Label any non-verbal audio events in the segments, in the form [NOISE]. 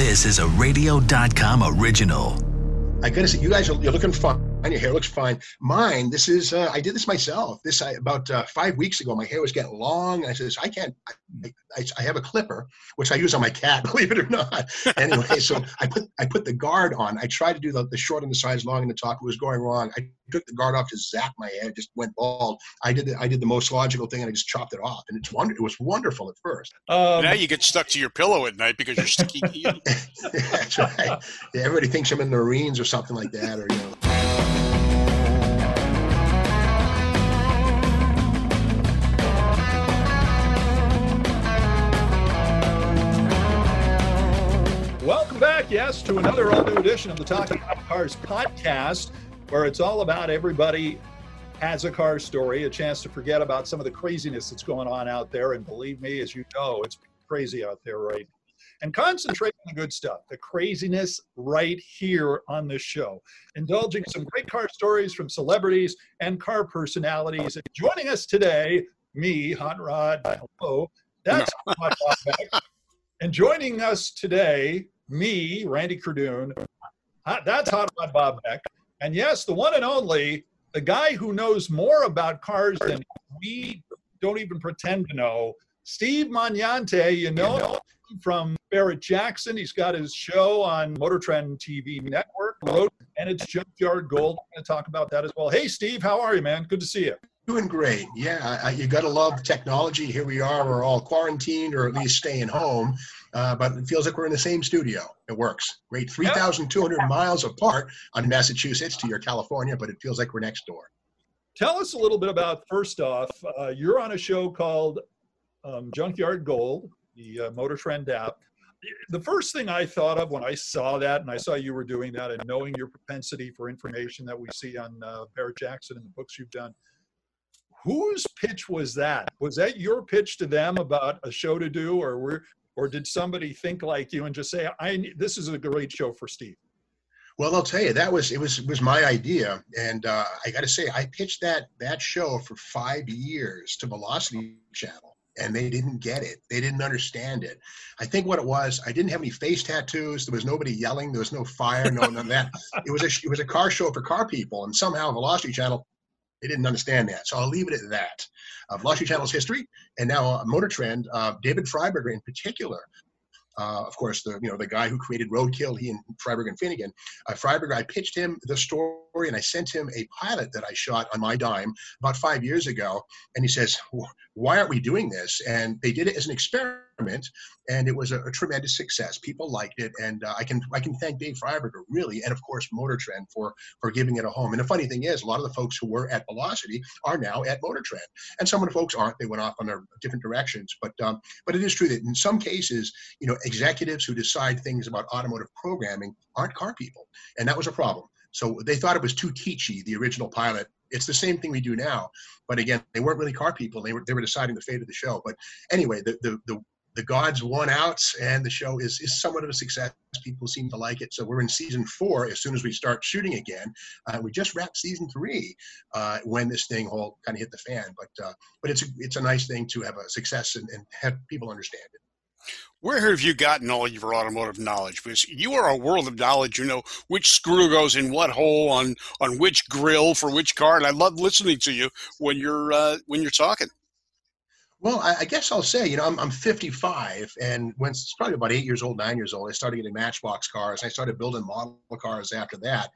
This is a radio.com original. I gotta say, you guys are you're looking fine. Your hair looks fine. Mine, this is uh, I did this myself. This I, about uh, five weeks ago. My hair was getting long. and I says I can't. I, I, I, have a clipper which I use on my cat. [LAUGHS] Believe it or not. Anyway, so I put I put the guard on. I tried to do the, the short on the sides, long on the top. It was going wrong. I took the guard off to zap my hair. Just went bald. I did the, I did the most logical thing and I just chopped it off. And it's wonder. It was wonderful at first. Um, now you get stuck to your pillow at night because you're sticky. [LAUGHS] That's right. Yeah, everybody thinks I'm in the Marines or something like that, or you know. Yes, to another all new edition of the Talking About Cars podcast, where it's all about everybody has a car story, a chance to forget about some of the craziness that's going on out there. And believe me, as you know, it's crazy out there right now. And concentrate on the good stuff, the craziness right here on this show. Indulging some great car stories from celebrities and car personalities. And joining us today, me, Hot Rod, hello, that's no. And joining us today, me, Randy Cardoon. That's Hot Rod Bob Beck. And yes, the one and only, the guy who knows more about cars than we don't even pretend to know, Steve Magnante. You know from Barrett Jackson. He's got his show on Motor Trend TV Network, and it's Junkyard Gold. I'm going to talk about that as well. Hey, Steve, how are you, man? Good to see you. Doing great. Yeah, you got to love technology. Here we are. We're all quarantined or at least staying home, uh, but it feels like we're in the same studio. It works. Great. 3,200 yep. miles apart on Massachusetts to your California, but it feels like we're next door. Tell us a little bit about, first off, uh, you're on a show called um, Junkyard Gold, the uh, Motor Trend app. The first thing I thought of when I saw that, and I saw you were doing that, and knowing your propensity for information that we see on uh, Barrett Jackson and the books you've done, whose pitch was that? Was that your pitch to them about a show to do, or were, or did somebody think like you and just say, "I this is a great show for Steve"? Well, I'll tell you that was it was it was my idea, and uh, I got to say I pitched that that show for five years to Velocity Channel, and they didn't get it. They didn't understand it. I think what it was, I didn't have any face tattoos. There was nobody yelling. There was no fire. No none of that. [LAUGHS] It was a it was a car show for car people, and somehow Velocity Channel they didn't understand that. So I'll leave it at that. Uh, Velocity Channel's history, and now uh, Motor Trend, uh, David Freiburger in particular, uh, of course, the you know the guy who created Roadkill, he and Freiburger and Finnegan. Uh, Freiburger, I pitched him the story and I sent him a pilot that I shot on my dime about five years ago, and he says, "Why aren't we doing this?" And they did it as an experiment, and it was a, a tremendous success. People liked it, and uh, I can I can thank Dave Freiburger really, and of course Motor Trend for for giving it a home. And the funny thing is, a lot of the folks who were at Velocity are now at Motor Trend, and some of the folks aren't. They went off on their different directions. But um, but it is true that in some cases, you know, executives who decide things about automotive programming aren't car people, and that was a problem. So they thought it was too teachy, the original pilot. It's the same thing we do now, but again, they weren't really car people. They were they were deciding the fate of the show. But anyway, the the the, the gods won out, and the show is is somewhat of a success. People seem to like it. So we're in season four. As soon as we start shooting again, uh, we just wrapped season three uh, when this thing all kind of hit the fan. But uh, but it's a, it's a nice thing to have a success and, and have people understand it. Where have you gotten all your automotive knowledge? Because you are a world of knowledge. You know which screw goes in what hole on on which grill for which car, and I love listening to you when you're uh, when you're talking. Well, I, guess I'll say, you know, I'm, I'm 55, and when it's probably about eight years old, nine years old, I started getting Matchbox cars. I started building model cars after that.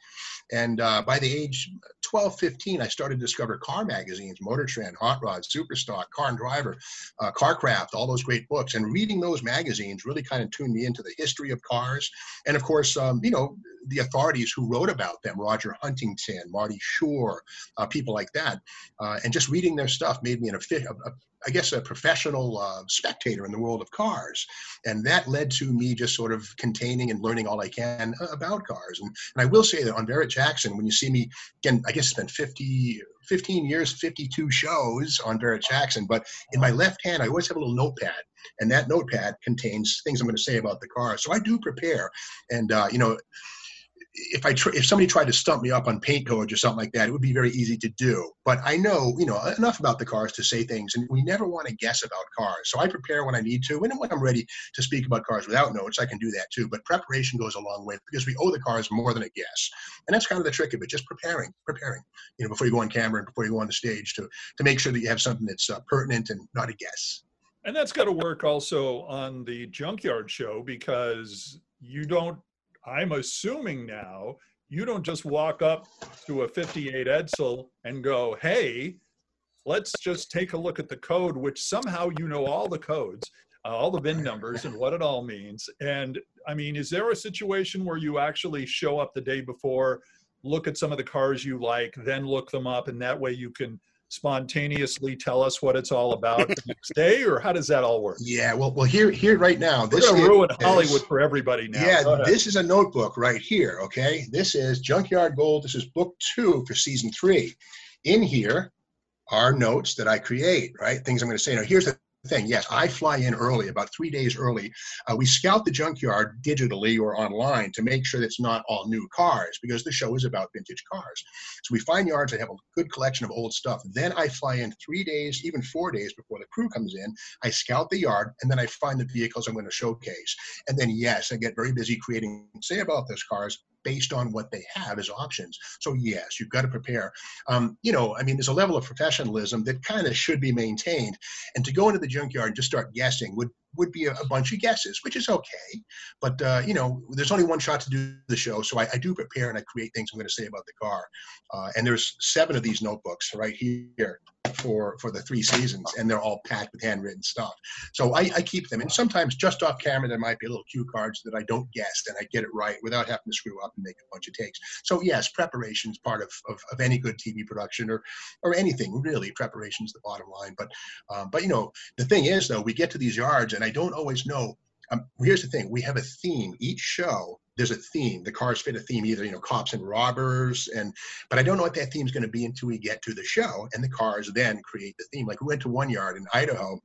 And uh, by the age 12, 15, I started to discover car magazines, Motor Trend, Hot Rod, Superstock, Car and Driver, uh, Carcraft, all those great books. And reading those magazines really kind of tuned me into the history of cars. And of course, um, you know, the authorities who wrote about them, Roger Huntington, Marty Schorr, uh, people like that. Uh, and just reading their stuff made me an, a, a, I guess, a professional uh, spectator in the world of cars. And that led to me just sort of containing and learning all I can uh, about cars. And, and I will say that on Barrett Jackson, when you see me, again, I guess it's been 50, 15 years, 52 shows on Barrett Jackson, but in my left hand, I always have a little notepad. And that notepad contains things I'm going to say about the car. So I do prepare. And, uh, you know, if I tr- if somebody tried to stump me up on paint codes or something like that, it would be very easy to do. But I know, you know, enough about the cars to say things, and we never want to guess about cars. So I prepare when I need to, and when I'm ready to speak about cars without notes, I can do that too. But preparation goes a long way because we owe the cars more than a guess, and that's kind of the trick of it. Just preparing, preparing, you know, before you go on camera and before you go on the stage to to make sure that you have something that's uh, pertinent and not a guess. And that's got to work also on the junkyard show because you don't I'm assuming now you don't just walk up to a 58 Edsel and go, hey, let's just take a look at the code, which somehow you know all the codes, uh, all the VIN numbers, and what it all means. And I mean, is there a situation where you actually show up the day before, look at some of the cars you like, then look them up, and that way you can spontaneously tell us what it's all about the next day, or how does that all work? Yeah, well, well, here, here, right now, this is ruin Hollywood for everybody now. Yeah, this is a notebook right here. Okay, this is Junkyard Gold. This is book two for season three. In here are notes that I create. Right, things I'm going to say. Now, here's the thing. Yes, I fly in early, about three days early. Uh, we scout the junkyard digitally or online to make sure that it's not all new cars because the show is about vintage cars. So we find yards that have a good collection of old stuff. Then I fly in three days, even four days before the crew comes in. I scout the yard and then I find the vehicles I'm going to showcase. And then, yes, I get very busy creating, say about those cars, based on what they have as options. So yes, you've got to prepare. Um, you know, I mean, there's a level of professionalism that kind of should be maintained, and to go into the junkyard and just start guessing would would be a, a bunch of guesses, which is okay. But uh, you know, there's only one shot to do the show, so I, I do prepare and I create things I'm going to say about the car. Uh, and there's seven of these notebooks right here for for the three seasons, and they're all packed with handwritten stuff. So I, I keep them, and sometimes just off camera there might be little cue cards that I don't guess, and I get it right without having to screw up and make a bunch of takes. So yes, preparation is part of, of, of any good TV production or or anything really. Preparation is the bottom line. But um, but you know the thing is though, we get to these yards, and I don't always know. Um, here's the thing: we have a theme each show there's a theme. The cars fit a theme, either you know cops and robbers, and but I don't know what that theme is going to be until we get to the show, and the cars then create the theme. Like we went to one yard in Idaho,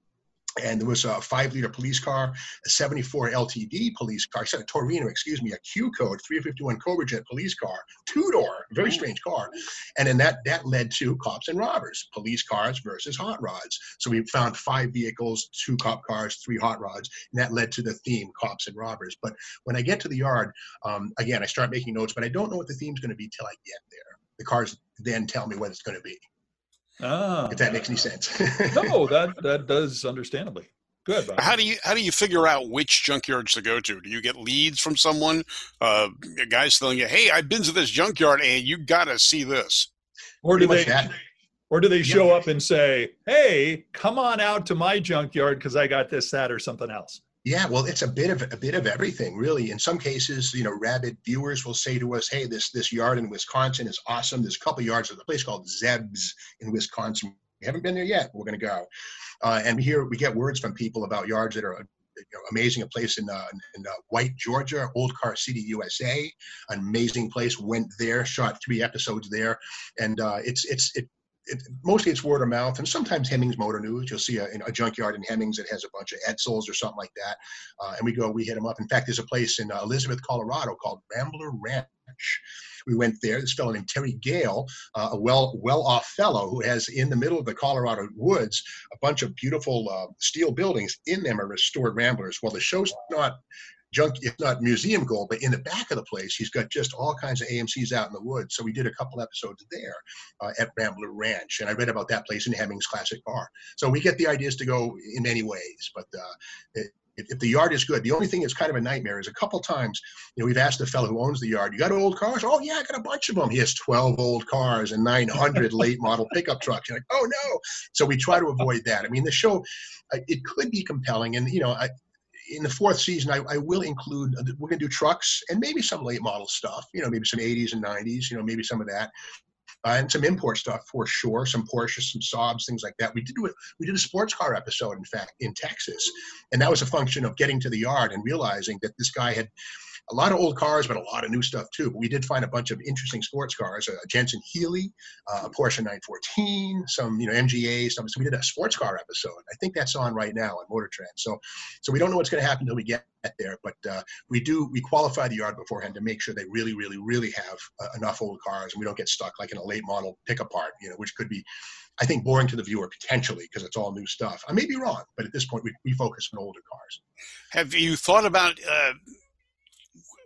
and there was a five liter police car, a 74 LTD police car, a Torino, excuse me, a Q code 351 Cobra Jet police car, two door, very strange car. And then that, that led to cops and robbers, police cars versus hot rods. So we found five vehicles, two cop cars, three hot rods, and that led to the theme, cops and robbers. But when I get to the yard, um, again, I start making notes, but I don't know what the theme's going to be till I get there. The cars then tell me what it's going to be. Ah, if that makes any sense. [LAUGHS] no, that that does understandably. Good. How do you how do you figure out which junkyards to go to? Do you get leads from someone? Uh, guys telling you, "Hey, I've been to this junkyard, and you got to see this." Or do they? Or do they show yeah. up and say, "Hey, come on out to my junkyard because I got this, that, or something else"? Yeah, well, it's a bit of a bit of everything, really. In some cases, you know, rabid viewers will say to us, "Hey, this this yard in Wisconsin is awesome. There's a couple yards. There's a place called Zeb's in Wisconsin. We haven't been there yet. We're going to go." Uh, and here we get words from people about yards that are you know, amazing. A place in uh, in uh, White, Georgia, Old Car City, USA. An amazing place. Went there, shot three episodes there, and uh, it's it's it it, mostly it's word of mouth, and sometimes Hemmings Motor News. You'll see a, a junkyard in Hemmings that has a bunch of Edsels or something like that, uh, and we go, we hit them up. In fact, there's a place in uh, Elizabeth, Colorado called Rambler Ranch. We went there. This fellow named Terry Gale, uh, a well well off fellow who has in the middle of the Colorado woods a bunch of beautiful uh, steel buildings. In them are restored Ramblers. Well, the show's not junk, if not museum gold, but in the back of the place, he's got just all kinds of AMCs out in the woods. So we did a couple episodes there uh, at Rambler Ranch, and I read about that place in Hemmings Classic Car. So we get the ideas to go in many ways, but uh, it, if, the yard is good, the only thing that's kind of a nightmare is a couple times, you know, we've asked the fellow who owns the yard, you got old cars? Oh yeah, I got a bunch of them. He has 12 old cars and 900 late [LAUGHS] model pickup trucks. You're like, oh no. So we try to avoid that. I mean, the show, uh, it could be compelling. And, you know, I, in the fourth season, I, I will include, uh, we're going to do trucks and maybe some late model stuff, you know, maybe some 80s and 90s, you know, maybe some of that. Uh, and some import stuff for sure, some Porsches, some Saabs, things like that. We did. We did a sports car episode, in fact, in Texas, and that was a function of getting to the yard and realizing that this guy had a lot of old cars, but a lot of new stuff too. But we did find a bunch of interesting sports cars: a Jensen Healey, uh, a Porsche 914, some you know MGA stuff. So we did a sports car episode. I think that's on right now on Motor Trend. So, so we don't know what's going to happen until we get there, but uh, we do we qualify the yard beforehand to make sure they really, really, really have uh, enough old cars, and we don't get stuck like in a late model pickup part, you know, which could be, I think, boring to the viewer potentially because it's all new stuff. I may be wrong, but at this point, we, we focus on older cars. Have you thought about uh,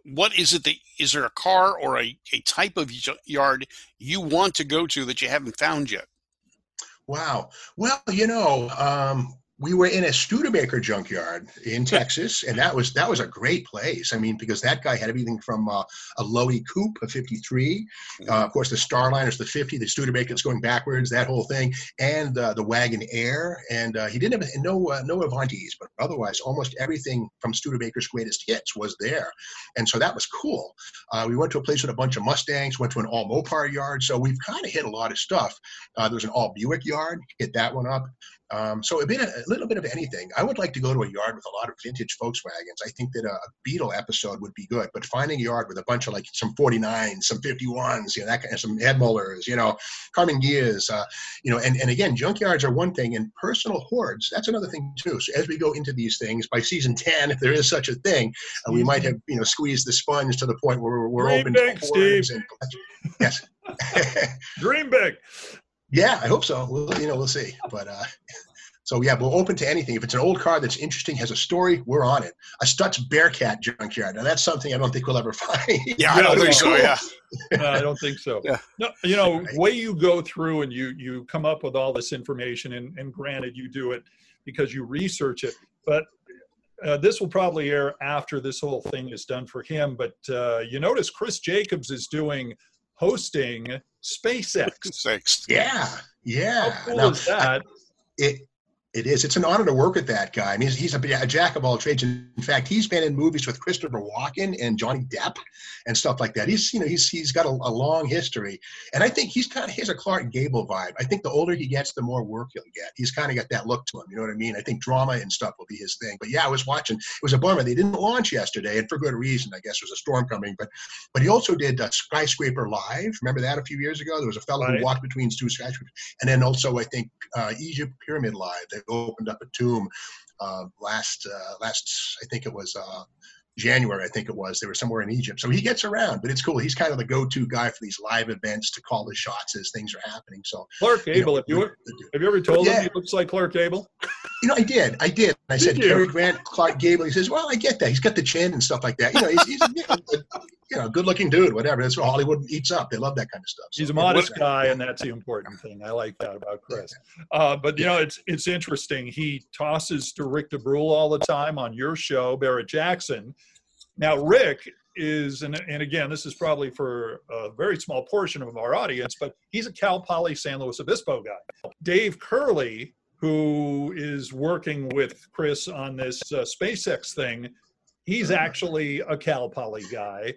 what is it that is there a car or a, a type of yard you want to go to that you haven't found yet? Wow. Well, you know, um, we were in a Studebaker junkyard in Texas, and that was that was a great place. I mean, because that guy had everything from uh, a Loewy Coupe, a '53, uh, of course the Starliner's the '50, the Studebaker's going backwards, that whole thing, and uh, the Wagonaire. And uh, he didn't have no uh, no Avantis, but otherwise almost everything from Studebaker's greatest hits was there, and so that was cool. Uh, we went to a place with a bunch of Mustangs, went to an all Mopar yard, so we've kind of hit a lot of stuff. there was an all Buick yard, hit that one up. Um, so a bit, a little bit of anything. I would like to go to a yard with a lot of vintage Volkswagens. I think that a, Beetle episode would be good. But finding a yard with a bunch of like some 49s, some 51s, you know, that kind of some Hebmullers, you know, Karmann Ghias, uh, you know, and, and again, junkyards are one thing, and personal hoards that's another thing too. So as we go into these things, by season 10, if there is such a thing, uh, we might have you know squeezed the sponge to the point where we're, we're open to Steve. And, yes, [LAUGHS] dream big. Yeah, I hope so. We'll, you know, we'll see. But uh, so yeah, we're open to anything. If it's an old car that's interesting, has a story, we're on it. A Stutz Bearcat junkyard. Now that's something I don't think we'll ever [LAUGHS] find. Yeah, I don't think so. Yeah. [LAUGHS] no, I don't think so. Yeah. No, you know, right. way you go through and you you come up with all this information, and, and granted, you do it because you research it, but uh, this will probably air after this whole thing is done for him. But uh, you notice Chris Jacobs is doing hosting SpaceX. [LAUGHS] Six. Yeah, yeah. How cool now, is that? It it is. It's an honor to work with that guy. I mean, he's, he's a, a, jack of all trades. In fact, he's been in movies with Christopher Walken and Johnny Depp and stuff like that. He's, you know, he's he's got a, a long history, and I think he's kind of has a Clark Gable vibe. I think the older he gets, the more work he'll get. He's kind of got that look to him. You know what I mean? I think drama and stuff will be his thing. But yeah, I was watching. It was a bummer they didn't launch yesterday, and for good reason. I guess there was a storm coming. But but he also did uh, Skyscraper Live. Remember that a few years ago? There was a fellow right. who walked between two skyscrapers, and then also I think uh, Egypt Pyramid Live. They opened up a tomb uh, last uh, last I think it was uh, January, I think it was. They were somewhere in Egypt. So he gets around, but it's cool. He's kind of the go-to guy for these live events to call the shots as things are happening. So Clark Gable, you know, have, you, have you ever told yeah. him he looks like Clark Gable? [LAUGHS] You know, I did. I did. I did said you? Cary Grant, Clark Gable. He says, "Well, I get that. He's got the chin and stuff like that. You know, he's, he's a, you know, good-looking dude. Whatever. That's what Hollywood eats up. They love that kind of stuff. So, he's a modest guy, and that's the important thing. I like that about Chris. Uh, but you know, it's it's interesting. He tosses to Rick DeBruhl all the time on your show, Barrett Jackson now, Rick is, and, and again, this is probably for a very small portion of our audience, but he's a Cal Poly San Luis Obispo guy. Dave Curley, who is working with Chris on this uh, SpaceX thing, he's actually a Cal Poly guy.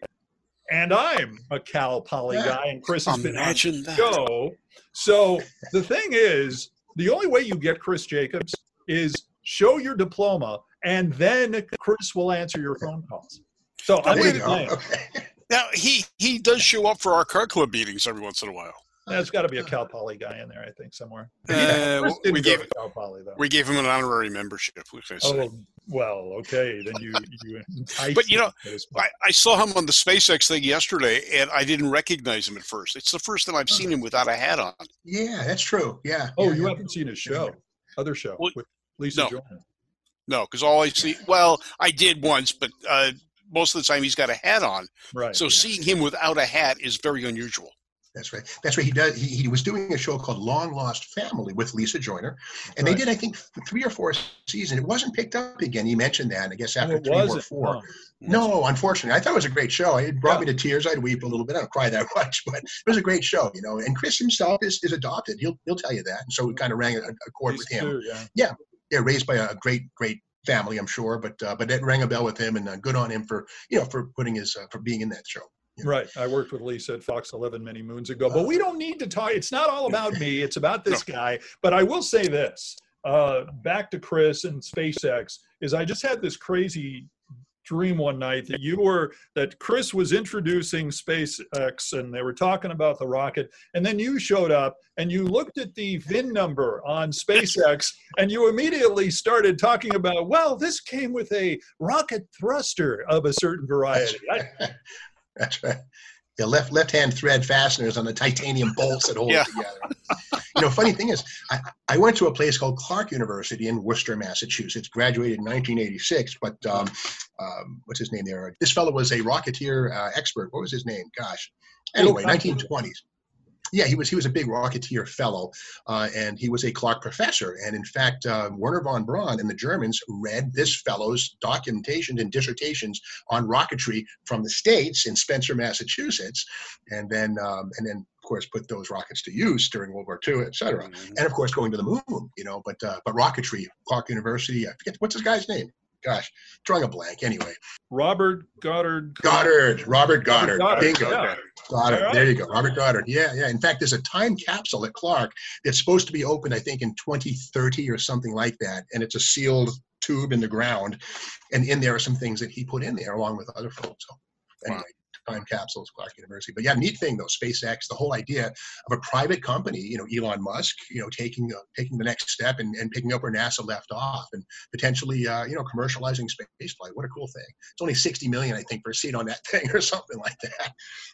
And I'm a Cal Poly guy, and Chris has been on the show. So the thing is, the only way you get Chris Jacobs is show your diploma, and then Chris will answer your phone calls. So I'm going to. [LAUGHS] Now he he does show up for our car club meetings every once in a while. There's got to be a Cal Poly guy in there, I think, somewhere. Uh, we gave Cal Poly though. We gave him an honorary membership. Oh well, okay, then you you. but you know, I, I, saw him on the SpaceX thing yesterday, and I didn't recognize him at first. It's the first time I've seen him without a hat on. Yeah, that's true. Yeah. Oh, yeah, you yeah. haven't seen his show, other show well, with Lisa no. Joyner. No, because all I see, well, I did once, but uh, most of the time he's got a hat on. Right. So yeah. seeing him without a hat is very unusual. That's right. That's right. He does. He, he was doing a show called Long Lost Family with Lisa Joyner, and right. they did, I think, three or four seasons. It wasn't picked up again. He mentioned that. I guess after three or four. No. no, unfortunately, I thought it was a great show. It brought yeah. me to tears. I'd weep a little bit. I don't cry that [LAUGHS] much, but it was a great show. You know, and Chris himself is, is adopted. He'll he'll tell you that. And so we kind of rang a, a chord with him. Too, yeah. yeah, yeah, raised by a great great family, I'm sure. But uh, but it rang a bell with him, and uh, good on him for you know for putting his uh, for being in that show. Right. I worked with Lisa at Fox 11 many moons ago, but we don't need to talk. It's not all about me. It's about [LAUGHS] this guy. But I will say this. Uh, back to Chris and SpaceX is I just had this crazy dream one night that you were that Chris was introducing SpaceX and they were talking about the rocket, and then you showed up and you looked at the VIN number on SpaceX [LAUGHS] and you immediately started talking about, well, this came with a rocket thruster of a certain variety. [LAUGHS] That's right. Yeah, left left hand thread fasteners on the titanium bolts that hold Yeah. it together. You know, funny thing is, I, I went to a place called Clark University in Worcester, Massachusetts. Graduated in 1986, but um, um, what's his name there? This fellow was a Rocketeer uh, expert. What was his name? Gosh. Anyway, 1920s. Yeah, he was he was a big Rocketeer fellow, uh, and he was a Clark professor. And in fact, uh, Wernher von Braun and the Germans read this fellow's documentation and dissertations on rocketry from the states in Spencer, Massachusetts, and then um, and then of course put those rockets to use during World War II, et cetera. And of course going to the moon, you know. But uh, but rocketry, Clark University. I forget what's this guy's name. Gosh, drawing a blank. Anyway, Robert Goddard. Goddard, Robert Goddard. Goddard, Bingo. yeah. Goddard. Right. There you go. Robert Goddard. Yeah, yeah. In fact, there's a time capsule at Clark that's supposed to be opened, I think, in 2030 or something like that. And it's a sealed tube in the ground. And in there are some things that he put in there along with other folks. So anyway, time capsules, Clark University. But yeah, neat thing though, SpaceX, the whole idea of a private company, you know, Elon Musk, you know, taking uh, taking the next step and, and picking up where NASA left off and potentially, uh, you know, commercializing spaceflight. What a cool thing. It's only 60 million, I think, for a seat on that [LAUGHS] thing or something like that.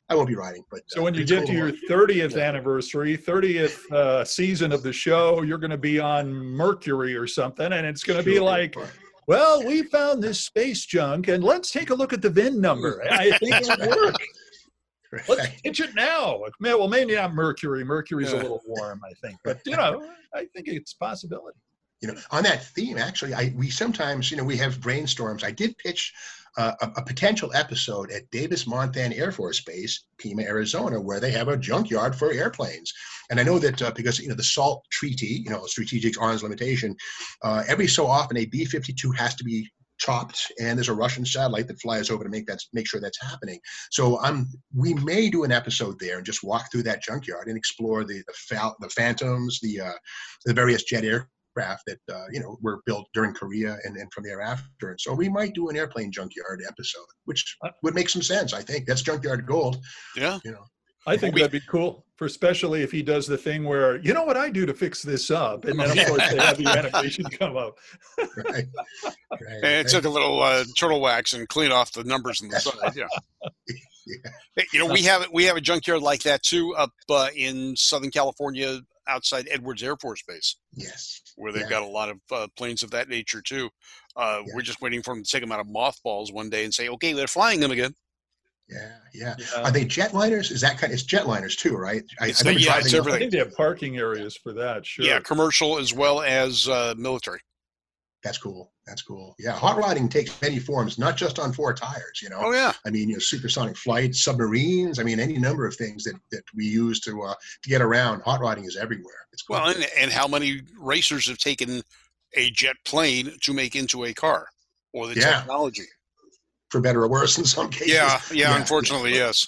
I won't be riding, but So uh, when you get cool to your watch. 30th anniversary, 30th uh, season of the show, you're going to be on Mercury or something, and it's going to be Sure. like, well, we found this space junk, and let's take a look at the VIN number. I think it'll [LAUGHS] work. Let's pitch it now. Well, maybe not Mercury. Mercury's a little warm, I think, but you know, I think it's a possibility. You know on that theme actually i we sometimes you know we have brainstorms. I did pitch uh, a, a potential episode at davis monthan air force base pima arizona where they have a junkyard for airplanes. And i know that uh, because you know the salt treaty you know strategic arms limitation uh, every so often a b-52 has to be chopped and there's a russian satellite that flies over to make that make sure that's happening. So um we may do an episode there and just walk through that junkyard and explore the the, the phantoms the uh the various jet air craft that uh, you know were built during Korea and, and from thereafter. And so we might do an airplane junkyard episode, which Uh, would make some sense. I think that's junkyard gold. Yeah. You know, I think that'd be cool, for especially if he does the thing where you know what I do to fix this up, and then of [LAUGHS] course they have the animation come up. right? [LAUGHS] right, And right. took a little uh, turtle wax and clean off the numbers on the side. Yeah. [LAUGHS] Yeah. You know, we have we have a junkyard like that too up uh, in Southern California, outside Edwards Air Force Base, Yes. where they've Yeah. got a lot of uh, planes of that nature too. Uh, Yeah. We're just waiting for them to take them out of mothballs one day and say, "Okay, they're flying them again." Yeah, yeah. Yeah. Are they jetliners? Is that kind? It's jetliners too, right? I, It's I the- yeah, it's up- I think they have parking areas for that. Sure. Yeah, commercial as well as uh, military. That's cool. That's cool. Yeah, hot rodding takes many forms, not just on four tires. You know, Oh yeah, I mean, you know, supersonic flights, submarines. I mean, any number of things that, that we use to uh, to get around. Hot rodding is everywhere. It's cool. well, and, and how many racers have taken a jet plane to make into a car, or the Yeah. technology? for better or worse in some cases. Yeah, yeah. Yeah, unfortunately, yes.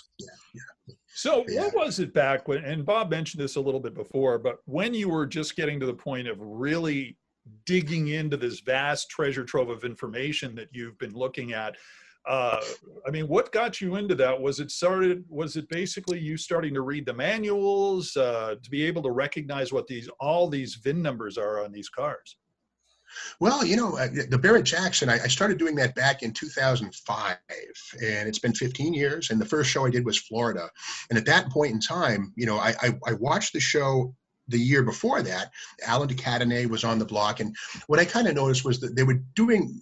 So Yeah. what was it back when? And Bob mentioned this a little bit before, but when you were just getting to the point of really digging into this vast treasure trove of information that you've been looking at. Uh, I mean, what got you into that? Was it started? Was it basically you starting to read the manuals uh, to be able to recognize what these all these VIN numbers are on these cars? Well, you know, uh, the Barrett Jackson, I, I started doing that back in 2005, and it's been 15 years. And the first show I did was Florida. And at that point in time, you know, I, I, I watched the show the year before that. Alan de Cadenet was on the block. And what I kind of noticed was that they were doing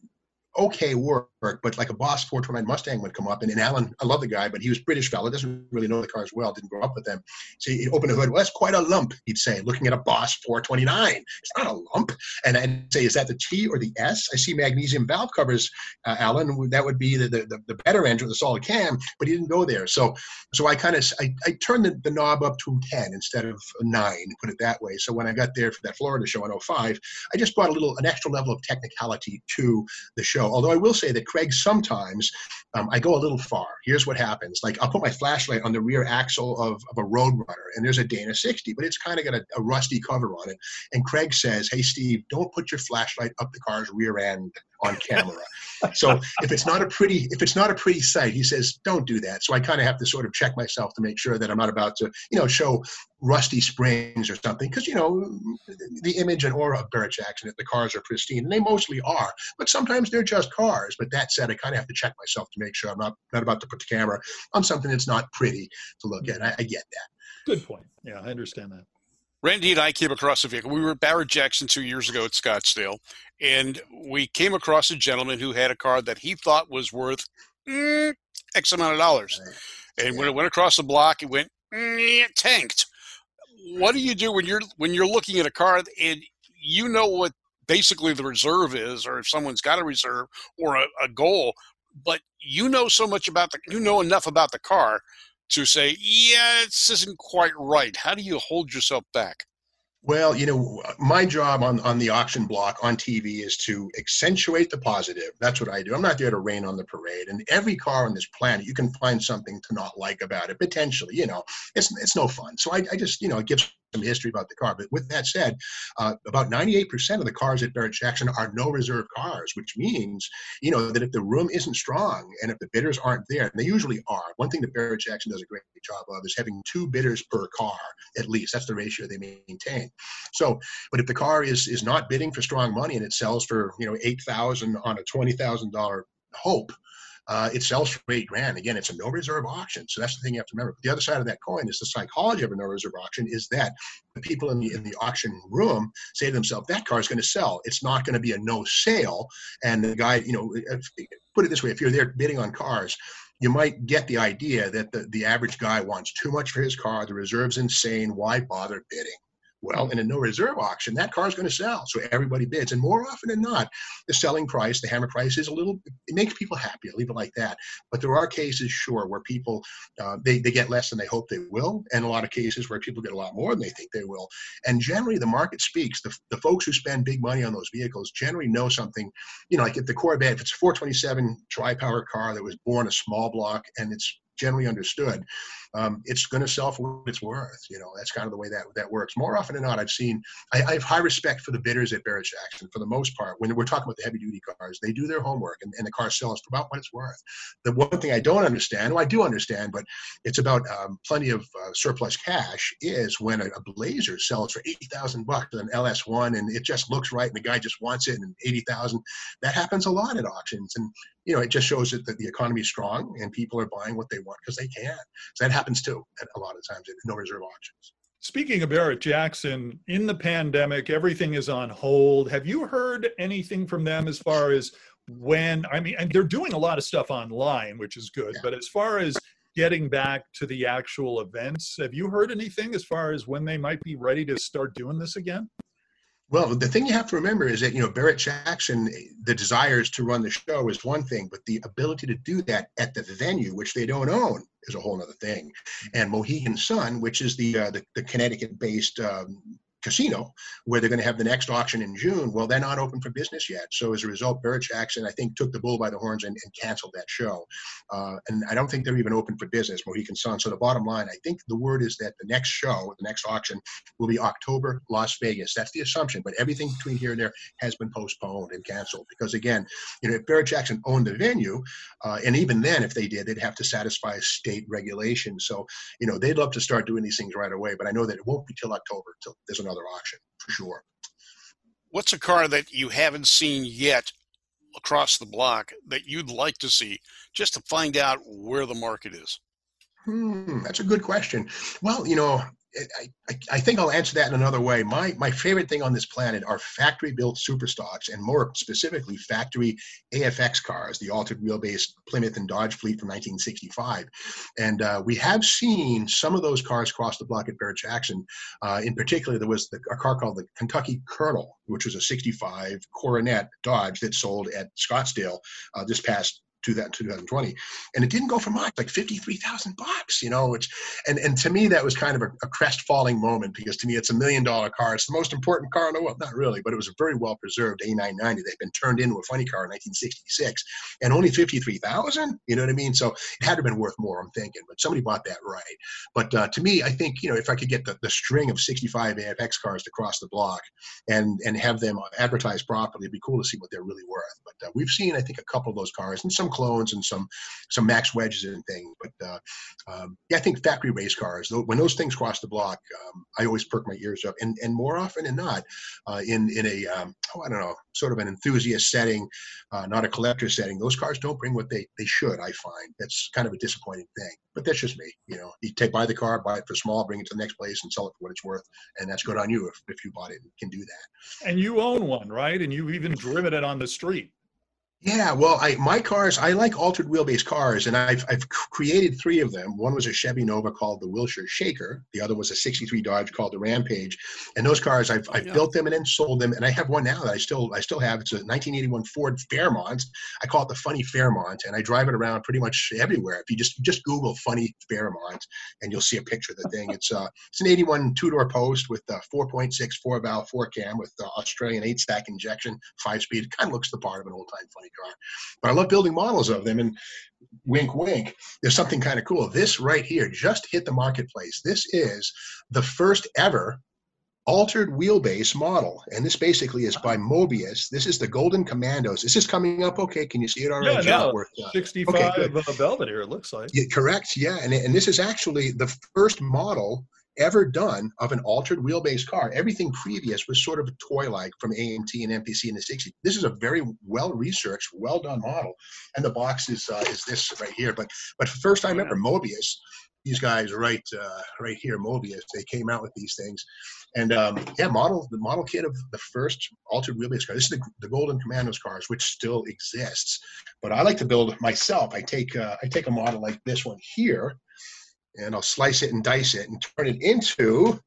okay work, but like a Boss 429 Mustang would come up. And, and Alan, I love the guy, but he was British fella, doesn't really know the cars well, didn't grow up with them. So he'd open the hood, well, that's quite a lump, he'd say, looking at a Boss 429. It's not a lump. And I'd say, is that the T or the S? I see magnesium valve covers, uh, Alan. That would be the, the, the better engine, the solid cam, but he didn't go there. So so I kind of I, I turned the, the knob up to 10 instead of a 9, put it that way. So when I got there for that Florida show in 05, I just brought a little, an extra level of technicality to the show. Although I will say that Craig, sometimes um, I go a little far. Here's what happens. Like I'll put my flashlight on the rear axle of, of a Roadrunner and there's a Dana 60, but it's kind of got a, a rusty cover on it. And Craig says, hey, Steve, don't put your flashlight up the car's rear end on camera. so if it's not a pretty if it's not a pretty sight, he says, don't do that. So I kind of have to sort of check myself to make sure that I'm not about to, you know, show rusty springs or something because you know the image and aura of Barrett Jackson that the cars are pristine and they mostly are but sometimes they're just cars. But that said I kind of have to check myself to make sure I'm not not about to put the camera on something that's not pretty to look hmm. at. I, I get that. Good point. Yeah I understand that Randy and I came across a vehicle. We were at Barrett Jackson two years ago at Scottsdale, and we came across a gentleman who had a car that he thought was worth mm, X amount of dollars. Right. And when it went across the block, it went mm, tanked what do you do when you're when you're looking at a car and you know what basically the reserve is, or if someone's got a reserve or a, a goal, but you know so much about the you know enough about the car to say, yeah, this isn't quite right. How do you hold yourself back? Well, you know, my job on, on the auction block on TV is to accentuate the positive. That's what I do. I'm not there to rain on the parade. And every car on this planet, you can find something to not like about it, potentially. You know, it's, it's no fun. So I, I just, you know, it gives some history about the car. But with that said, uh, about 98% of the cars at Barrett Jackson are no reserve cars, which means, you know, that if the room isn't strong and if the bidders aren't there, and they usually are, one thing that Barrett Jackson does a great job of is having two bidders per car, at least. That's the ratio they maintain. So, but if the car is is not bidding for strong money and it sells for, you know, 8000 on a $20,000 hope, uh, it sells for eight grand. Again, it's a no reserve auction. So that's the thing you have to remember. But the other side of that coin is the psychology of a no reserve auction is that the people in the in the auction room say to themselves, that car is going to sell. It's not going to be a no sale. And the guy, you know, put it this way: if you're there bidding on cars, you might get the idea that the, the average guy wants too much for his car. The reserve's insane. Why bother bidding? Well, in a no reserve auction, that car is going to sell. So everybody bids. And more often than not, the selling price, the hammer price is a little, it makes people happy. I'll leave it like that. But there are cases, sure, where people, uh, they, they get less than they hope they will. And a lot of cases where people get a lot more than they think they will. And generally, the market speaks. The, the folks who spend big money on those vehicles generally know something, you know, like if the Corvette, if it's a 427 tri power car that was born a small block and it's generally understood, um, it's going to sell for what it's worth. You know, that's kind of the way that that works. More often than not, I've seen. I, I have high respect for the bidders at Barrett Jackson. For the most part, when we're talking about the heavy duty cars, they do their homework, and, and the car sells for about what it's worth. The one thing I don't understand, well, I do understand, but it's about um, plenty of uh, surplus cash. Is when a, a Blazer sells for eighty thousand bucks, an LS1, and it just looks right, and the guy just wants it, and eighty thousand. That happens a lot at auctions, and you know, it just shows that the economy is strong and people are buying what they want because they can. So that happens too a lot of times at no reserve auctions. Speaking of Barrett Jackson, in the pandemic, everything is on hold. Have you heard anything from them as far as when? I mean, and they're doing a lot of stuff online, which is good. Yeah. But as far as getting back to the actual events, have you heard anything as far as when they might be ready to start doing this again? Well, the thing you have to remember is that, you know, Barrett Jackson, the desires to run the show is one thing, but the ability to do that at the venue, which they don't own, is a whole other thing. And Mohegan Sun, which is the uh, the, the Connecticut based um, casino where they're going to have the next auction in June. Well, they're not open for business yet. So as a result, Barrett Jackson, I think, took the bull by the horns and, and canceled that show. Uh, and I don't think they're even open for business, Mohegan Sun. So the bottom line, I think the word is that the next show, the next auction, will be October, Las Vegas. That's the assumption. But everything between here and there has been postponed and canceled because, again, you know, if Barrett Jackson owned the venue, uh, and even then, if they did, they'd have to satisfy state regulations. So, you know, they'd love to start doing these things right away. But I know that it won't be till October till there's another another auction for sure. What's a car that you haven't seen yet across the block that you'd like to see just to find out where the market is? Hmm, that's a good question. Well, you know, I, I, think I'll answer that in another way. My my favorite thing on this planet are factory built super stocks, and more specifically, factory AFX cars, the altered wheelbase Plymouth and Dodge fleet from 1965. And uh, we have seen some of those cars cross the block at Barrett Jackson. Uh, in particular, there was the, a car called the Kentucky Colonel, which was a 65 Coronet Dodge that sold at Scottsdale uh, this past 2020, and it didn't go for much, like 53,000 bucks, you know, which, and, and to me, that was kind of a, a crestfalling moment because to me, it's a million dollar car. It's the most important car in the world. Not really, but it was a very well preserved A990 that had been turned into a funny car in 1966 and only 53,000, you know what I mean? So it had to have been worth more, I'm thinking, but somebody bought that right. But uh, to me, I think, you know, if I could get the, the string of 65 AFX cars to cross the block and, and have them advertised properly, it'd be cool to see what they're really worth. But uh, we've seen, I think, a couple of those cars and some clones and some some max wedges and things. But uh, um, yeah, I think factory race cars. When those things cross the block, um, I always perk my ears up. And and more often than not, uh, in in a um, oh I don't know, sort of an enthusiast setting, uh, not a collector setting, those cars don't bring what they they should. I find that's kind of a disappointing thing. But that's just me. You know, you take buy the car, buy it for small, bring it to the next place, and sell it for what it's worth, and that's good on you if if you bought it and can do that. And you own one, right? And you've even driven it on the street. Yeah, well, I my cars, I like altered wheelbase cars, and I've I've created three of them. One was a Chevy Nova called the Wilshire Shaker. The other was a '63 Dodge called the Rampage. And those cars, I've I've yeah. built them and then sold them, and I have one now that I still I still have. It's a 1981 Ford Fairmont. I call it the Funny Fairmont, and I drive it around pretty much everywhere. If you just just Google Funny Fairmont, and you'll see a picture of the thing. It's uh it's an 81 two door post with a 4.6 four valve four cam with the Australian eight stack injection, five speed. Kind of looks the part of an old time funny car. But I love building models of them. And wink, wink, there's something kind of cool. This right here just hit the marketplace. This is the first ever altered wheelbase model. And this basically is by Moebius. This is the Golden Commandos. This is this coming up okay? Can you see it already? Yeah, no, uh, 65 okay, Belvedere, it looks like. Yeah, correct. Yeah. And, and this is actually the first model ever done of an altered wheelbase car. Everything previous was sort of toy-like from AMT and MPC in the 60s. This is a very well-researched, well-done model, and the box is uh, is this right here. But but first time ever, Moebius. These guys right uh, right here, Moebius. They came out with these things, and um, yeah, model the model kit of the first altered wheelbase car. This is the, the Golden Commandos cars, which still exists. But I like to build myself. I take uh, I take a model like this one here and I'll slice it and dice it and turn it into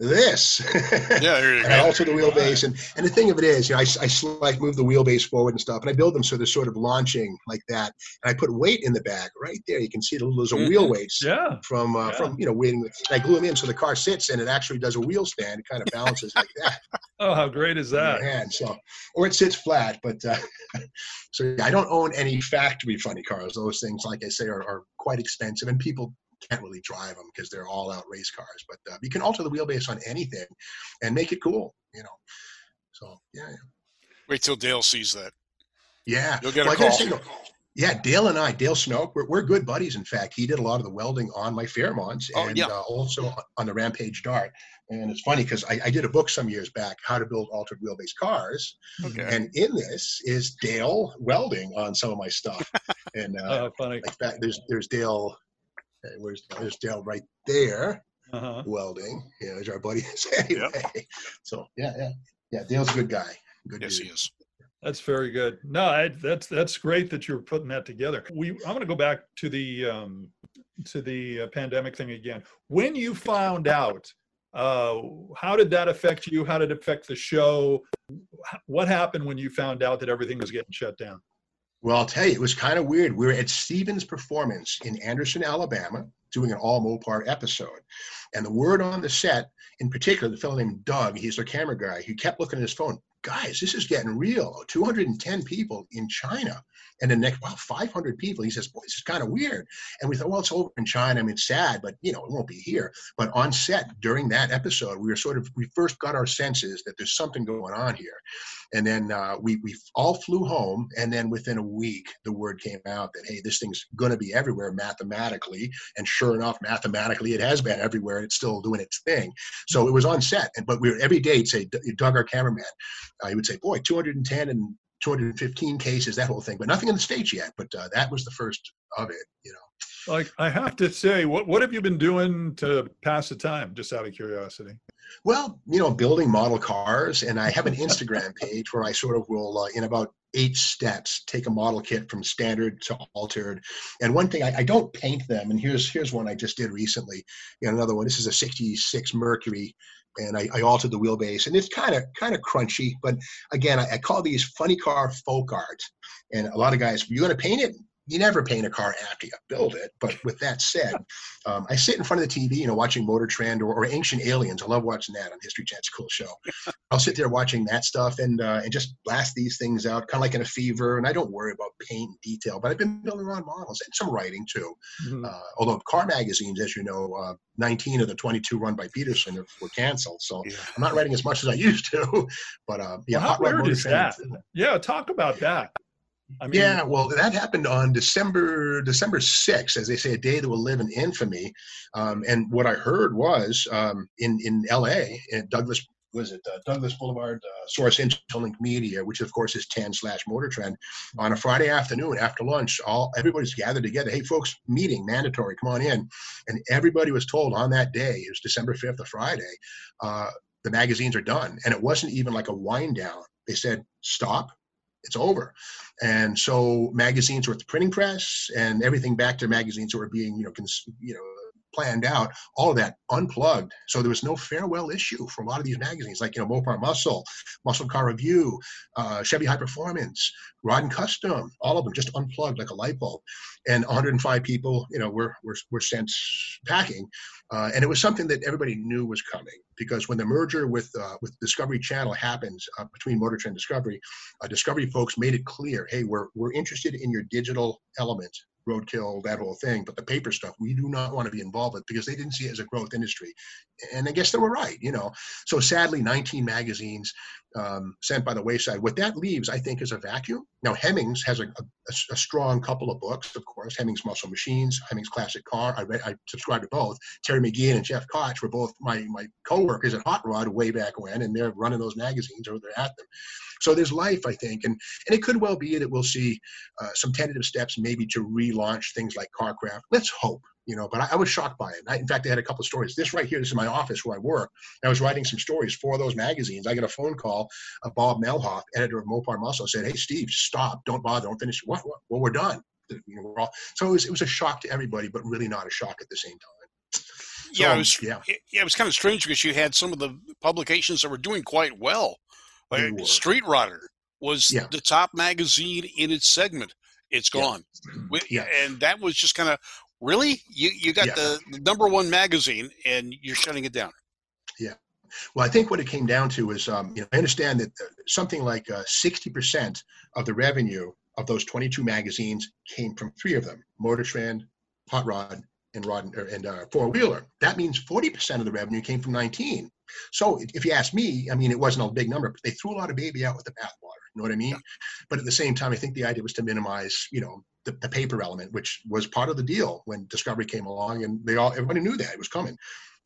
this. Yeah, [LAUGHS] there you and go. I alter the wheelbase, and and the thing of it is, you know, I, I like move the wheelbase forward and stuff, and I build them so they're sort of launching like that, and I put weight in the back right there. You can see the, there's a mm-hmm. wheel weights yeah. from uh, yeah. from you know waiting. I glue them in so the car sits and it actually does a wheel stand. It kind of balances like that. [LAUGHS] Oh, how great is that? Hand, so or it sits flat, but uh, [LAUGHS] so yeah, I don't own any factory funny cars. Those things, like I say, are, are quite expensive, and people can't really drive them because they're all out race cars. But uh, you can alter the wheelbase on anything and make it cool, you know. So yeah. yeah. Wait till Dale sees that. Yeah. You'll get well, a call. Say, yeah, Dale and I, Dale Snoke, we're, we're good buddies. In fact, he did a lot of the welding on my Fairmonts oh, and yeah. uh, also on the Rampage Dart. And it's funny because I, I, did a book some years back, How to Build Altered Wheelbase Cars. Okay. And in this is Dale welding on some of my stuff. [LAUGHS] And uh, oh, funny. Like there's there's Dale Okay, where's there's Dale right there, uh-huh. welding. Yeah, there's our buddy. [LAUGHS] anyway, yep. so yeah, yeah, yeah. Dale's a good guy. Good yes, dude. he is. That's very good. No, I, that's that's great that you're putting that together. We I'm going to go back to the um, to the uh, pandemic thing again. When you found out, uh, how did that affect you? How did it affect the show? What happened when you found out that everything was getting shut down? Well, I'll tell you, it was kind of weird. We were at Stevens Performance in Anderson, Alabama, doing an all Mopar episode. And the word on the set, in particular, the fellow named Doug, he's the camera guy, he kept looking at his phone. Guys, this is getting real. 210 people in China. And the next, wow, 500 people. He says, boy, this is kind of weird. And we thought, well, it's over in China. I mean, it's sad, but, you know, it won't be here. But on set during that episode, we were sort of, we first got our senses that there's something going on here. And then uh, we, we all flew home. And then within a week, the word came out that, hey, this thing's going to be everywhere mathematically. And sure enough, mathematically, it has been everywhere. It's still doing its thing. So it was on set. And, but we were every day, say, Doug, our cameraman, uh, he would say, boy, 210 and 215 cases, that whole thing, but nothing in the States yet. But uh, that was the first of it, you know. Like I have to say, what what have you been doing to pass the time? Just out of curiosity. Well, you know, building model cars, and I have an Instagram [LAUGHS] page where I sort of will, uh, in about eight steps, take a model kit from standard to altered. And one thing I, I, don't paint them, and here's here's one I just did recently. You know, another one. This is a '66 Mercury, and I, I altered the wheelbase, and it's kind of kind of crunchy. But again, I, I call these funny car folk art. And a lot of guys, you're going to paint it? You never paint a car after you build it. But with that said, um, I sit in front of the TV, you know, watching Motor Trend or, or Ancient Aliens. I love watching that on History Channel's cool show. [LAUGHS] I'll sit there watching that stuff and uh, and just blast these things out, kind of like in a fever. And I don't worry about paint and detail, but I've been building on models and some writing too. Mm-hmm. Uh, although car magazines, as you know, uh, 19 of the 22 run by Petersen were canceled. So yeah. I'm not writing as much as I used to. [LAUGHS] But uh, yeah, well, how weird is that? Yeah, talk about that. I mean, yeah, well, that happened on December December 6th, as they say, a day that will live in infamy. Um, and what I heard was um, in in L.A. in Douglas was it uh, Douglas Boulevard uh, Source Interlink Media, which of course is 10 slash Motor Trend. On a Friday afternoon after lunch, all everybody's gathered together. Hey, folks, meeting mandatory. Come on in. And everybody was told on that day, it was December 5th, a Friday, uh, the magazines are done. And it wasn't even like a wind down. They said, stop, it's over. And so magazines were at the printing press and everything back to magazines were being, you know, cons- you know, planned out, all of that unplugged. So there was no farewell issue for a lot of these magazines, like you know Mopar Muscle, Muscle Car Review, uh, Chevy High Performance, Rod and Custom, all of them just unplugged like a light bulb. And 105 people, you know, were were, were sent packing, uh, and it was something that everybody knew was coming because when the merger with uh, with Discovery Channel happens uh, between Motor Trend Discovery, uh, Discovery folks made it clear, hey, we're we're interested in your digital element roadkill, that whole thing. But the paper stuff, we do not want to be involved with because they didn't see it as a growth industry. And I guess they were right, you know. So sadly, 19 magazines um, sent by the wayside. What that leaves, I think, is a vacuum. Now, Hemmings has a, a, a strong couple of books, of course. Hemmings Muscle Machines, Hemmings Classic Car. I read, I subscribe to both. Terry McGean and Jeff Koch were both my my coworkers at Hot Rod way back when, and they're running those magazines or they're at them. So there's life, I think, and and it could well be that we'll see uh, some tentative steps, maybe to relaunch things like CarCraft. Let's hope, you know. But I, I was shocked by it. I, in fact, I had a couple of stories. This right here, this is my office where I work. I was writing some stories for those magazines. I got a phone call. of Bob Melhoff, editor of Mopar Muscle, said, "Hey, Steve, stop! Don't bother! Don't finish. What? what? Well, we're done." You know, we're all, so it was, it was a shock to everybody, but really not a shock at the same time. So, yeah, it was. Yeah. Yeah, it was kind of strange because you had some of the publications that were doing quite well. Like Street Rodder was yeah. the top magazine in its segment. It's gone. Yeah. yeah. And that was just kind of really you you got yeah. the, the, number one magazine and you're shutting it down. Yeah. Well, I think what it came down to is, um, you know, I understand that uh, something like uh, 60% of the revenue of those 22 magazines came from three of them: Motor Trend, Hot Rod, and Rod and uh, Four Wheeler. That means 40% of the revenue came from 19. So if you ask me, I mean, it wasn't a big number, but they threw a lot of baby out with the bathwater. You know what I mean? Yeah. But at the same time, I think the idea was to minimize, you know, the, the, paper element, which was part of the deal when Discovery came along, and they all everybody knew that it was coming.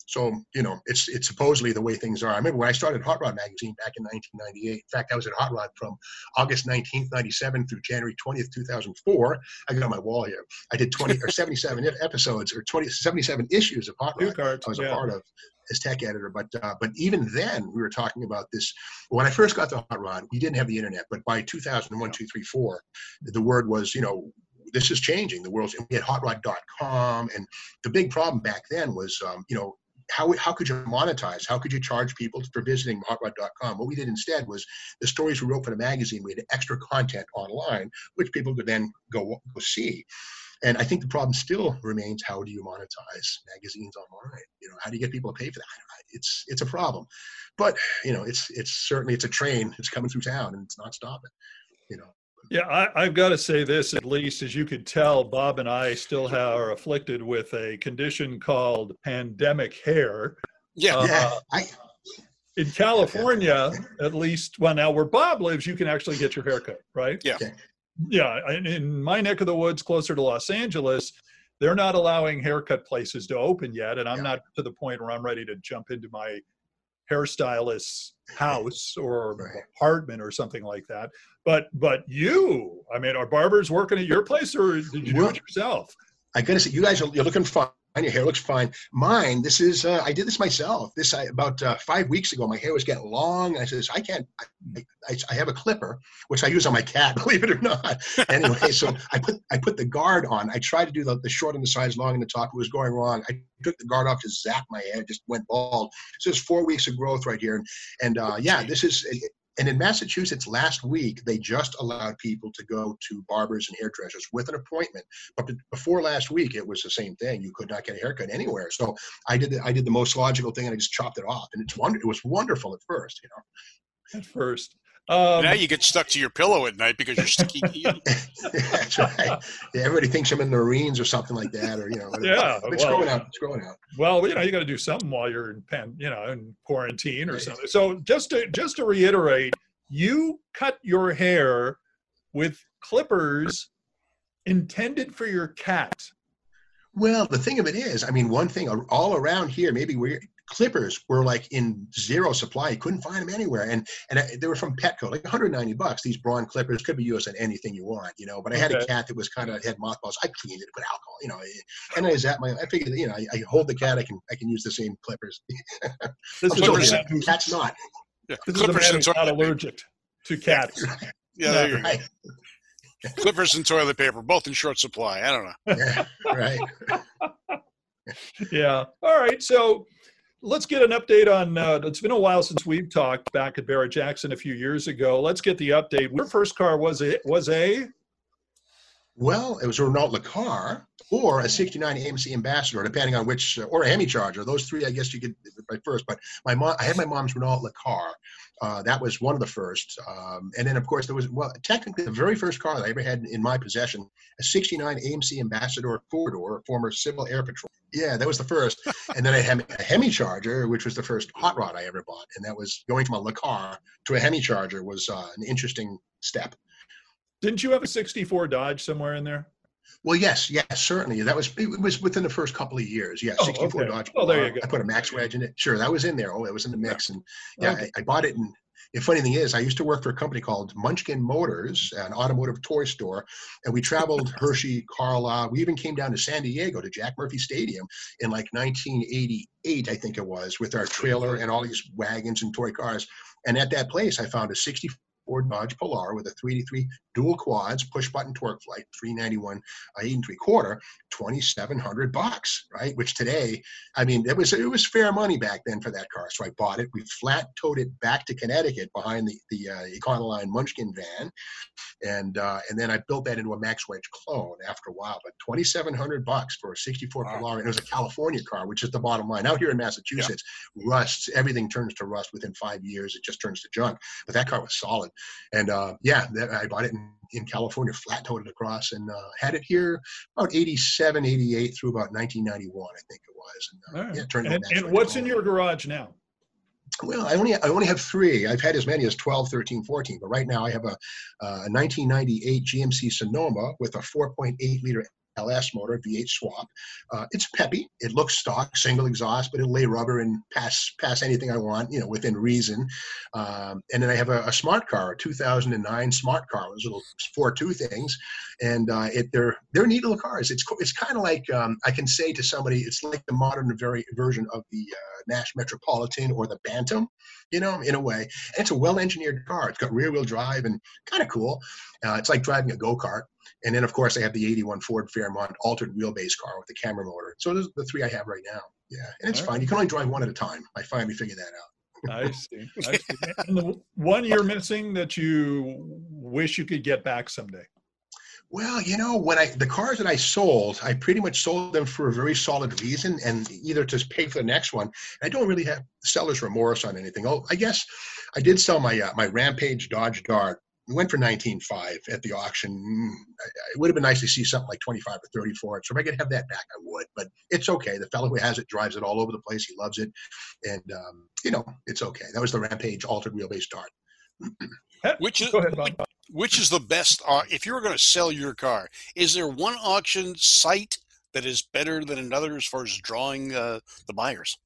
So you know, it's it's supposedly the way things are. I remember when I started Hot Rod magazine back in 1998. In fact, I was at Hot Rod from August 19th, 97 through January 20th, 2004. I got on my wall here. I did 20 or [LAUGHS] 77 episodes or 20 77 issues of Hot Rod. Cards, I was yeah. a part of as tech editor. But uh, but even then, we were talking about this. When I first got to Hot Rod, we didn't have the internet. But by 2001, 2, 3, 4, the word was, you know, this is changing. The world's, we had hotrod.com. And the big problem back then was, um, you know, how, how could you monetize? How could you charge people for visiting hotrod.com? What we did instead was the stories we wrote for the magazine, we had extra content online, which people could then go, go see. And I think the problem still remains: how do you monetize magazines online? You know, how do you get people to pay for that? It's it's a problem, but you know, it's it's certainly it's a train. It's coming through town, and it's not stopping. You know. Yeah, I, have got to say this at least, as you could tell, Bob and I still have, are afflicted with a condition called pandemic hair. Yeah, uh, yeah. I, in California, at least, well, now where Bob lives, you can actually get your haircut, right? Yeah yeah, in my neck of the woods, closer to Los Angeles, they're not allowing haircut places to open yet, and I'm yeah. not to the point where I'm ready to jump into my hairstylist's house [LAUGHS] or right. apartment or something like that. But but you, I mean, are barbers working at your place, or did you well, do it yourself? I gotta say, you guys are you're looking fine. Your hair looks fine. Mine, this is, uh, I did this myself. This, I, about uh, five weeks ago, my hair was getting long. I says, I can't, I, I, I have a clipper, which I use on my cat, [LAUGHS] believe it or not. anyway, so I put, I put the guard on. I tried to do the, the short on the sides, long on the top. It was going wrong. I took the guard off, to zap my hair, just went bald. So it's four weeks of growth right here. And, and uh, yeah, this is, and in Massachusetts last week, they just allowed people to go to barbers and hairdressers with an appointment. But before last week, it was the same thing. You could not get a haircut anywhere. So I did the, I did the most logical thing and I just chopped it off. And it's wonder it was wonderful at first, you know. At first. Um, now you get stuck to your pillow at night because you're sticky. [LAUGHS] That's right. Yeah, everybody thinks I'm in the Marines or something like that, or you know. Yeah, it's well, growing out. It's growing out. Well, you know, you got to do something while you're in pen, you know, in quarantine or right. something. So just to just to reiterate, you cut your hair with clippers intended for your cat. Well, the thing of it is, I mean, one thing all around here, maybe we're clippers were like in zero supply. You couldn't find them anywhere, and and I, they were from Petco, like 190 bucks. These Braun clippers could be used on anything you want, you know. But I had okay. a cat that was kind of had mothballs. I cleaned it, put alcohol, you know. Eh, and I that my, I figured, you know, I, I, hold the cat, I can I can use the same clippers. [LAUGHS] this is clippers, cat's not. Yeah. This Clippers is a man who's not allergic to cats. yeah, there you right. go. Clippers and toilet paper, both in short supply. I don't know. Yeah, [LAUGHS] right. [LAUGHS] yeah. All right. So let's get an update on. Uh, it's been a while since we've talked back at Barrett Jackson a few years ago. Let's get the update. Your first car was a was a. Well, it was a Renault LeCar or a 69 AMC Ambassador, depending on which, or a Charger. Those three, I guess you could right first. But my mom, I had my mom's Renault LeCar. Uh, that was one of the first. Um, and then, of course, there was, well, technically the very first car that I ever had in my possession, a 69 AMC Ambassador four door, former Civil Air Patrol. Yeah, that was the first. and then I had a Hemi Charger, which was the first hot rod I ever bought. And that was going from a Le Car to a Hemi Charger was uh, an interesting step. Didn't you have a 64 Dodge somewhere in there? Well, yes, yes, certainly. That was it was within the first couple of years. Yeah, oh, 64 okay. Dodge. Oh, there you go. I put a Max Wedge in it. Sure, that was in there. Oh, it was in the mix. And yeah, okay. I, I, bought it. And the funny thing is, I used to work for a company called Munchkin Motors, an automotive toy store, and we traveled [LAUGHS] Hershey, Carlisle. We even came down to San Diego to Jack Murphy Stadium in like 1988, I think it was, with our trailer and all these wagons and toy cars. And at that place, I found a 64 Ford Dodge Polara with a 383 dual quads, push button TorqueFlite, 391, uh, eight and three quarter, 2,700 bucks, right? Which today, I mean, it was it was fair money back then for that car. So I bought it. We flat towed it back to Connecticut behind the the uh, Econoline Munchkin van, and uh, and then I built that into a Max Wedge clone after a while. But 2,700 bucks for a 64 wow. Polara, and it was a California car, which is the bottom line. Out here in Massachusetts, yeah. rusts everything turns to rust within five years. It just turns to junk. But that car was solid, and uh, yeah, that, I bought it in in California, flat towed it across, and uh, had it here about 87, 88 through about 1991, I think it was. And, uh, right. yeah, turned and, and what's in your garage now? Well, I only I only have three. I've had as many as 12, 13, 14, but right now I have a, uh, a 1998 GMC Sonoma with a 4.8 liter LS motor, V8 swap. Uh, it's peppy. It looks stock, single exhaust, but it'll lay rubber and pass pass anything I want, you know, within reason. Um, and then I have a, a, smart car, a 2009 smart car, those little four two things, and uh, it they're they're neat little cars. It's it's kind of like um, I can say to somebody, it's like the modern very version of the uh, Nash Metropolitan or the Bantam, you know, in a way. And it's a well engineered car. It's got rear wheel drive and kind of cool. Uh, it's like driving a go kart. And then, of course, I have the 81 Ford Fairmont altered wheelbase car with the camera motor. So those are the three I have right now. Yeah. And it's All fine. You can only drive one at a time. I finally figured that out. I [LAUGHS] see. I see. And the one you're missing that you wish you could get back someday? Well, you know, when I the cars that I sold, I pretty much sold them for a very solid reason, and either to pay for the next one. I don't really have seller's remorse on anything. Oh, I guess I did sell my uh, my Rampage Dodge Dart we went for 19.5 at the auction. Mm, it would have been nice to see something like 25 or 30 for it. So if I could have that back, I would. But it's okay. The fellow who has it drives it all over the place. He loves it, and um, you know it's okay. That was the Rampage altered wheelbase dart. which is ahead, which, which, is the best? Uh, if you were going to sell your car, is there one auction site that is better than another as far as drawing uh, the buyers?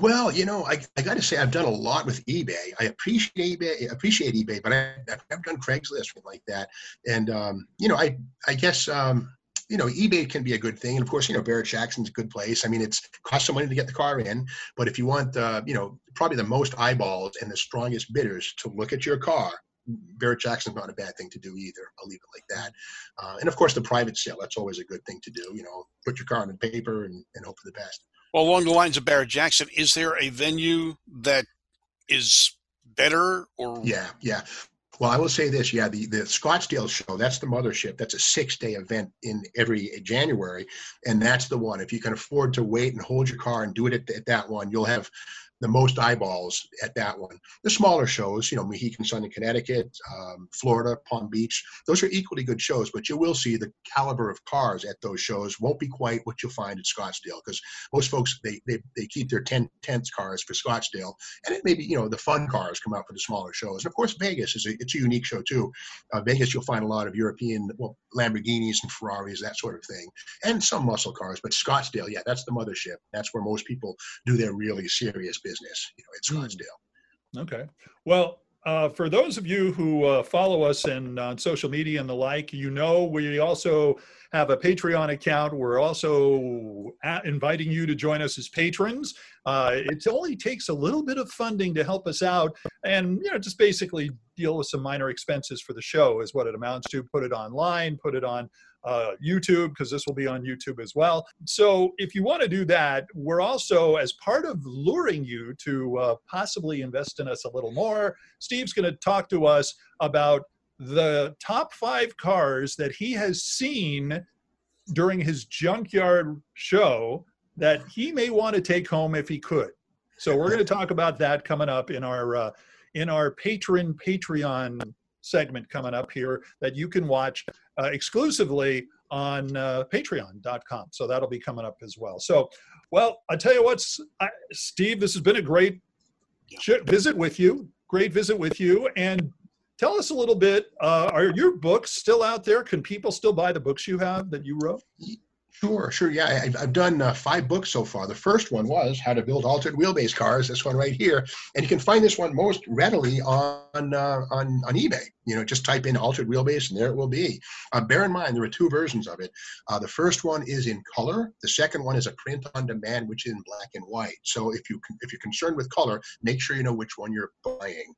Well, you know, I, I got to say I've done a lot with eBay. I appreciate eBay, appreciate eBay, but I, have never done Craigslist like that. And um, you know, I I guess um, you know, eBay can be a good thing, and of course, you know, Barrett Jackson's a good place. I mean, it's costs some money to get the car in, but if you want, uh, you know, probably the most eyeballs and the strongest bidders to look at your car, Barrett Jackson's not a bad thing to do either. I'll leave it like that. Uh, and of course, the private sale, that's always a good thing to do. You know, put your car on paper and, and hope for the best. Well, along the lines of Barrett Jackson, is there a venue that is better or? Yeah, yeah. Well, I will say this, yeah, the, the Scottsdale show, that's the mothership. That's a six day event in every January. And that's the one. If you can afford to wait and hold your car and do it at, at that one, you'll have the most eyeballs at that one. The smaller shows, you know, Mohegan Sun in Connecticut, um, Florida, Palm Beach, those are equally good shows, but you will see the caliber of cars at those shows won't be quite what you'll find at Scottsdale because most folks, they, they, they keep their 10 tenths cars for Scottsdale. And it may be, you know, the fun cars come out for the smaller shows. And of course, Vegas is a, it's a unique show too. Uh, Vegas, you'll find a lot of European, well, Lamborghinis and Ferraris, that sort of thing, and some muscle cars. But Scottsdale, yeah, that's the mothership. That's where most people do their really serious business, you know, at Scottsdale. Okay. Well, uh, for those of you who uh, follow us and on social media and the like, you know we also have a Patreon account. We're also inviting you to join us as patrons. Uh, it only takes a little bit of funding to help us out, and you know just basically deal with some minor expenses for the show is what it amounts to. Put it online, put it on uh, YouTube because this will be on YouTube as well. So if you want to do that, we're also, as part of luring you to uh, possibly invest in us a little more, Steve's going to talk to us about the top five cars that he has seen during his junkyard show that he may want to take home if he could. So we're going to talk about that coming up in our uh, in our patron Patreon segment coming up here that you can watch uh, exclusively on uh, patreon.com. So that'll be coming up as well. So, well, I tell you what, Steve, this has been a great visit with you. Great visit with you. And tell us a little bit uh, are your books still out there? Can people still buy the books you have that you wrote? Sure, sure. Yeah, I've, I've done uh, five books so far. The first one was How to Build Altered Wheelbase Cars. This one right here, and you can find this one most readily on uh, on on eBay. You know, just type in altered wheelbase and there it will be. Uh, bear in mind, there are two versions of it. Uh, the first one is in color. The second one is a print on demand, which is in black and white. So if you if you're concerned with color, make sure you know which one you're buying,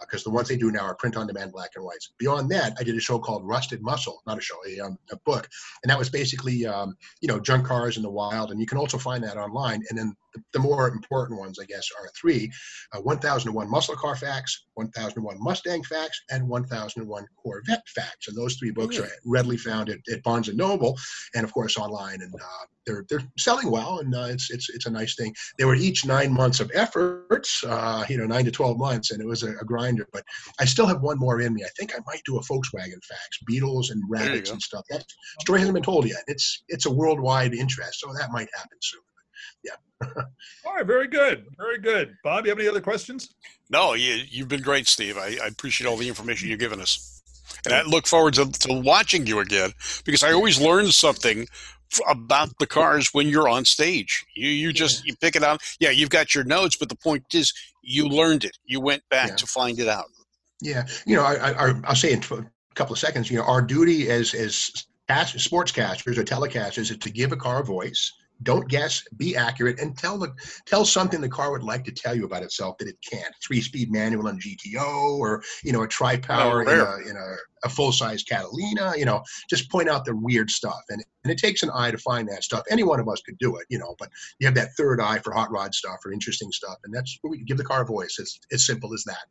because uh, the ones they do now are print on demand, black and whites. Beyond that, I did a show called Rusted Muscle, not a show, a, um, a book, and that was basically um, you know junk cars in the wild, and you can also find that online. And then the, more important ones, I guess, are three: uh, 1001 muscle car facts, 1001 Mustang facts, and 1001 Corvette facts. And those three books are readily found at, at Barnes and Noble, and of course online. And uh, they're they're selling well, and uh, it's it's it's a nice thing. They were each nine months of efforts, uh, you know, nine to twelve months, and it was a, a, grinder. But I still have one more in me. I think I might do a Volkswagen facts, Beetles and rabbits and stuff. That story hasn't been told yet. It's it's a worldwide interest, so that might happen soon. Yeah. [LAUGHS] All right, very good, very good. Bob, you have any other questions? No, you, you've been great, Steve. I, I appreciate all the information you've given us, and I look forward to, to watching you again because I always learn something about the cars when you're on stage. You you just yeah. you pick it out. Yeah, you've got your notes, but the point is you learned it. You went back yeah. to find it out. Yeah, you know, I, I will say in a couple of seconds. You know, our duty as as sportscasters or telecasters is to give a car a voice don't guess. Be accurate and tell the tell something the car would like to tell you about itself that it can't. Three speed manual on gto or you know a tri power oh, in, a, in a, a full size catalina you know just point out the weird stuff. And, and it takes an eye to find that stuff. Any one of us could do it you know but you have that third eye for hot rod stuff or interesting stuff and that's what we give the car a voice. It's as simple as that.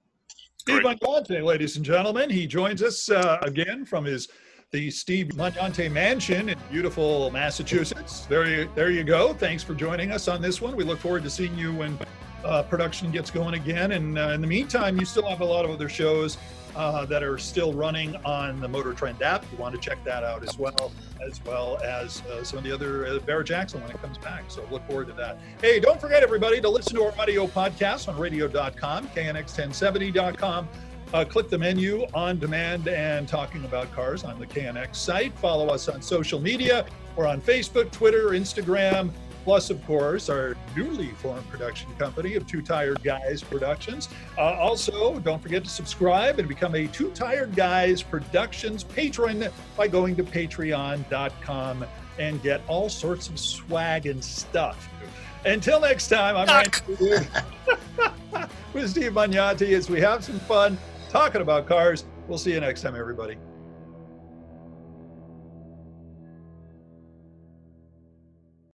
Steve Magnante, ladies and gentlemen. He joins us uh, again from his the Steve Magnante Mansion in beautiful Massachusetts. There you, there you go. Thanks for joining us on this one. We look forward to seeing you when uh, production gets going again. And uh, in the meantime, you still have a lot of other shows uh, that are still running on the Motor Trend app. You want to check that out as well, as well as uh, some of the other uh, Barrett Jackson when it comes back. So look forward to that. Hey, don't forget everybody to listen to our audio podcast on radio.com, knx1070.com. Uh, click the menu on demand and talking about cars on the KNX site. Follow us on social media. We're on Facebook, Twitter, Instagram, plus, of course, our newly formed production company of Two Tired Guys Productions. Uh, also, don't forget to subscribe and become a Two Tired Guys Productions patron by going to patreon.com and get all sorts of swag and stuff. Until next time, I'm Randy [LAUGHS] with Steve Magnante as we have some fun talking about cars. We'll see you next time, everybody.